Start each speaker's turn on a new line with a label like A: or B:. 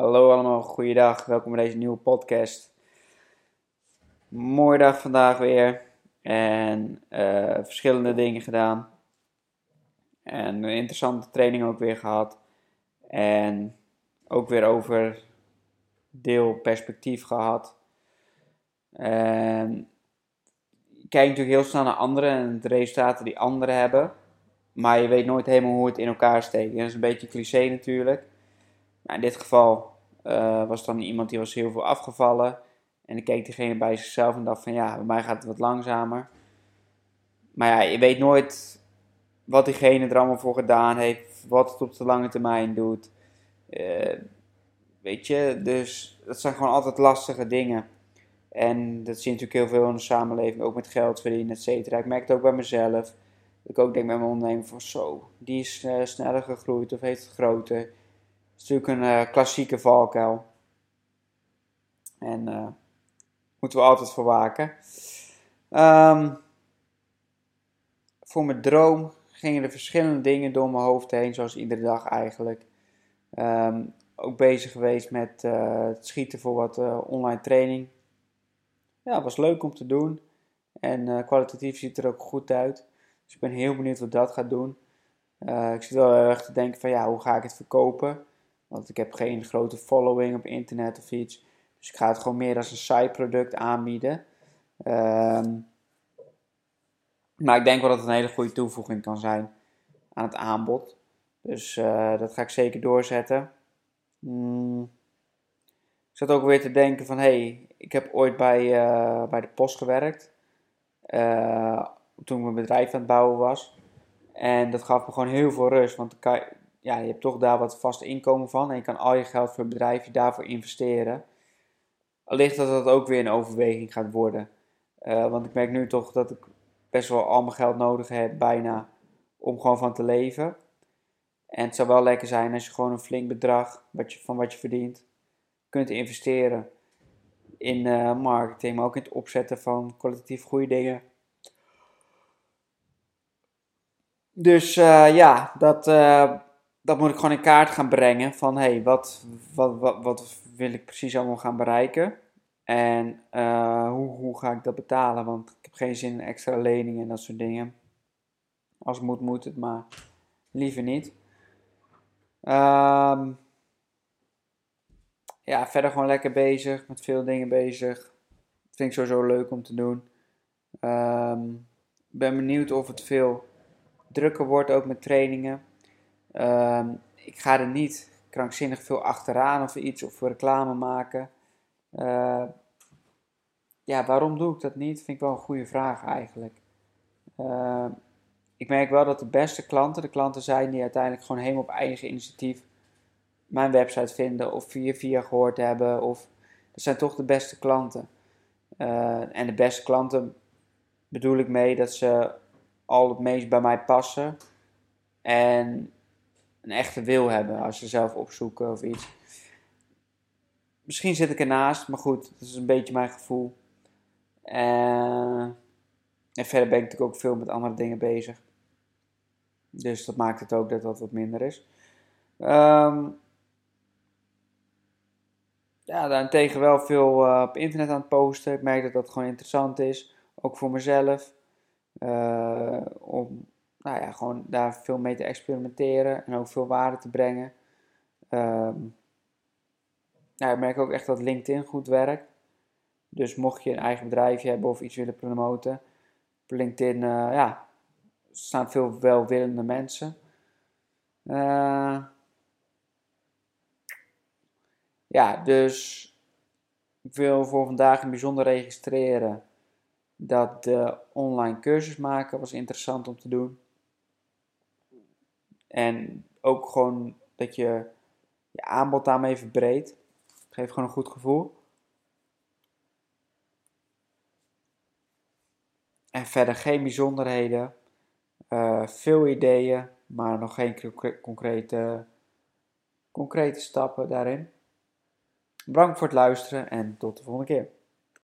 A: Hallo allemaal, goeiedag. Welkom bij deze nieuwe podcast. Mooie dag vandaag weer. En uh, verschillende dingen gedaan. En een interessante training ook weer gehad. En ook weer over deel perspectief gehad. En je kijkt natuurlijk heel snel naar anderen en de resultaten die anderen hebben. Maar je weet nooit helemaal hoe het in elkaar steekt. dat is een beetje cliché natuurlijk. Maar in dit geval uh, was dan iemand die was heel veel afgevallen. En ik keek diegene bij zichzelf en dacht van ja, bij mij gaat het wat langzamer. Maar ja, je weet nooit wat diegene er allemaal voor gedaan heeft. Wat het op de lange termijn doet. Uh, weet je, dus dat zijn gewoon altijd lastige dingen. En dat zie je natuurlijk heel veel in de samenleving, ook met geld verdienen, et cetera. Ik merk het ook bij mezelf. Dat ik ook denk bij mijn onderneming van zo, die is uh, sneller gegroeid of heeft het groter is natuurlijk een uh, klassieke valkuil. En uh, moeten we altijd voor waken. Um, voor mijn droom gingen er verschillende dingen door mijn hoofd heen, zoals iedere dag eigenlijk. Um, ook bezig geweest met uh, het schieten voor wat online training. Ja, was leuk om te doen. En kwalitatief ziet er ook goed uit. Dus ik ben heel benieuwd wat dat gaat doen. ik zit wel erg te denken van ja, hoe ga ik het verkopen? Want ik heb geen grote following op internet of iets. Dus ik ga het gewoon meer als een side product aanbieden. Um, maar ik denk wel dat het een hele goede toevoeging kan zijn aan het aanbod. Dus uh, dat ga ik zeker doorzetten. Hmm. Ik zat ook weer te denken van, hey, ik heb ooit bij, uh, bij de post gewerkt. Uh, toen ik mijn bedrijf aan het bouwen was. En dat gaf me gewoon heel veel rust. Want ja, je hebt toch daar wat vast inkomen van en je kan al je geld voor het bedrijf daarvoor investeren. Allicht dat dat ook weer een overweging gaat worden. Uh, want ik merk nu toch dat ik best wel al mijn geld nodig heb, bijna, om gewoon van te leven. En het zou wel lekker zijn als je gewoon een flink bedrag wat je, van wat je verdient kunt investeren in uh, marketing, maar ook in het opzetten van kwalitatief goede dingen. Dus uh, ja, dat, dat moet ik gewoon in kaart gaan brengen. Van hey, wat, wat, wat, wat wil ik precies allemaal gaan bereiken? En uh, hoe, hoe ga ik dat betalen? Want ik heb geen zin in extra leningen en dat soort dingen. Als moet, moet het, maar liever niet. Um, ja, verder gewoon lekker bezig, met veel dingen bezig. Dat vind ik sowieso leuk om te doen. Um, ben benieuwd of het veel drukker wordt, ook met trainingen. Um, ik ga er niet krankzinnig veel achteraan of iets of reclame maken. Uh, ja, waarom doe ik dat niet? Vind ik wel een goede vraag eigenlijk. Uh, ik merk wel dat de beste klanten, de klanten zijn die uiteindelijk gewoon helemaal op eigen initiatief mijn website vinden of via via gehoord hebben. Of, dat zijn toch de beste klanten. En de beste klanten bedoel ik mee dat ze al het meest bij mij passen. En een echte wil hebben als ze zelf opzoeken of iets. Misschien zit ik ernaast, maar goed, dat is een beetje mijn gevoel. Uh, en verder ben ik natuurlijk ook veel met andere dingen bezig. Dus dat maakt het ook dat dat wat minder is. Um, ja, daarentegen wel veel uh, op internet aan het posten. Ik merk dat dat gewoon interessant is. Ook voor mezelf. Uh, om nou ja, gewoon daar veel mee te experimenteren en ook veel waarde te brengen. Um, nou, ik merk ook echt dat LinkedIn goed werkt. Dus mocht je een eigen bedrijfje hebben of iets willen promoten, op LinkedIn uh, ja, staan veel welwillende mensen. Uh, ja, dus ik wil voor vandaag een bijzonder registreren dat de online cursus maken was interessant om te doen. En ook gewoon dat je je aanbod daarmee verbreedt. Geeft gewoon een goed gevoel. En verder geen bijzonderheden. Uh, veel ideeën, maar nog geen concrete, concrete stappen daarin. Bedankt voor het luisteren en tot de volgende keer.